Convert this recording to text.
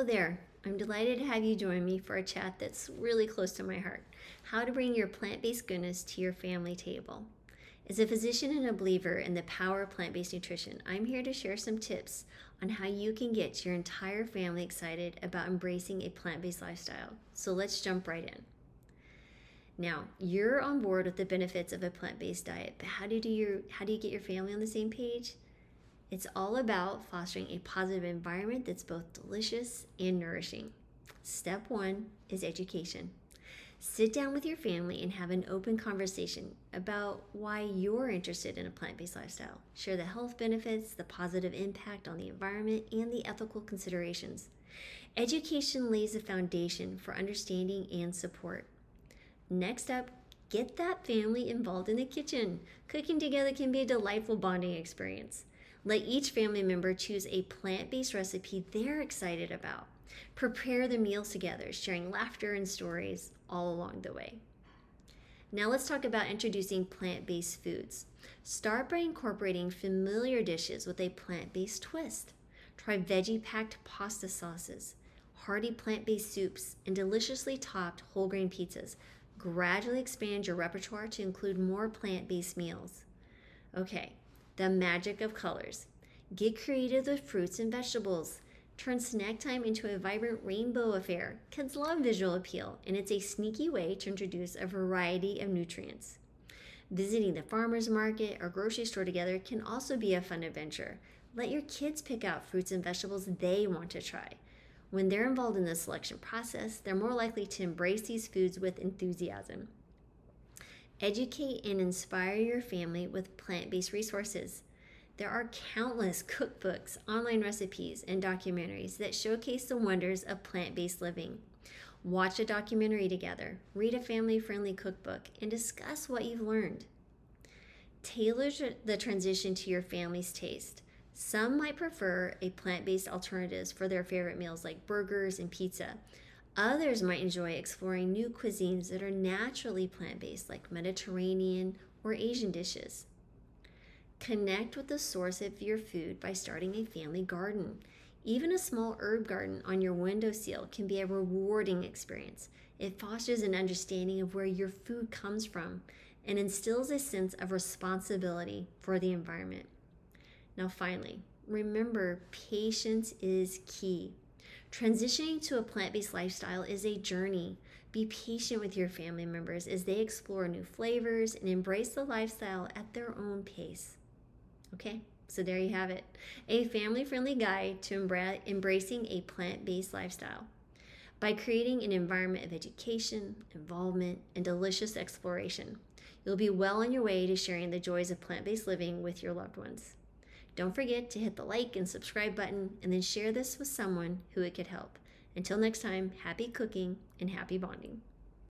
Hello there. I'm delighted to have you join me for a chat that's really close to my heart how to bring your plant based goodness to your family table. As a physician and a believer in the power of plant based nutrition, I'm here to share some tips on how you can get your entire family excited about embracing a plant based lifestyle. So let's jump right in. Now, you're on board with the benefits of a plant-based diet, but how do you how do you get your family on the same page? It's all about fostering a positive environment that's both delicious and nourishing. Step 1 is education. Sit down with your family and have an open conversation about why you're interested in a plant based lifestyle. Share the health benefits, the positive impact on the environment, and the ethical considerations. Education lays a foundation for understanding and support. Next up, get that family involved in the kitchen. Cooking together can be a delightful bonding experience. Let each family member choose a plant based recipe they're excited about. Prepare the meals together, sharing laughter and stories all along the way. Now, let's talk about introducing plant based foods. Start by incorporating familiar dishes with a plant based twist. Try veggie packed pasta sauces, hearty plant based soups, and deliciously topped whole grain pizzas Gradually expand your repertoire to include more plant based meals. Okay, the magic of colors. Get creative with fruits and vegetables. Turn snack time into a vibrant rainbow affair. Kids love visual appeal, and it's a sneaky way to introduce a variety of nutrients. Visiting the farmer's market or grocery store together can also be a fun adventure. Let your kids pick out fruits and vegetables they want to try. When they're involved in the selection process, they're more likely to embrace these foods with enthusiasm. Educate and inspire your family with plant based resources. There are countless cookbooks, online recipes, and documentaries that showcase the wonders of plant based living. Watch a documentary together, read a family friendly cookbook, and discuss what you've learned. Tailor the transition to your family's taste. Some might prefer a plant based alternatives for their favorite meals like burgers and pizza. Others might enjoy exploring new cuisines that are naturally plant based, like Mediterranean or Asian dishes. Connect with the source of your food by starting a family garden. Even a small herb garden on your windowsill can be a rewarding experience. It fosters an understanding of where your food comes from and instills a sense of responsibility for the environment. Now, finally, remember patience is key. Transitioning to a plant based lifestyle is a journey. Be patient with your family members as they explore new flavors and embrace the lifestyle at their own pace. Okay, so there you have it a family friendly guide to embra- embracing a plant based lifestyle. By creating an environment of education, involvement, and delicious exploration, you'll be well on your way to sharing the joys of plant based living with your loved ones. Don't forget to hit the like and subscribe button and then share this with someone who it could help. Until next time, happy cooking and happy bonding.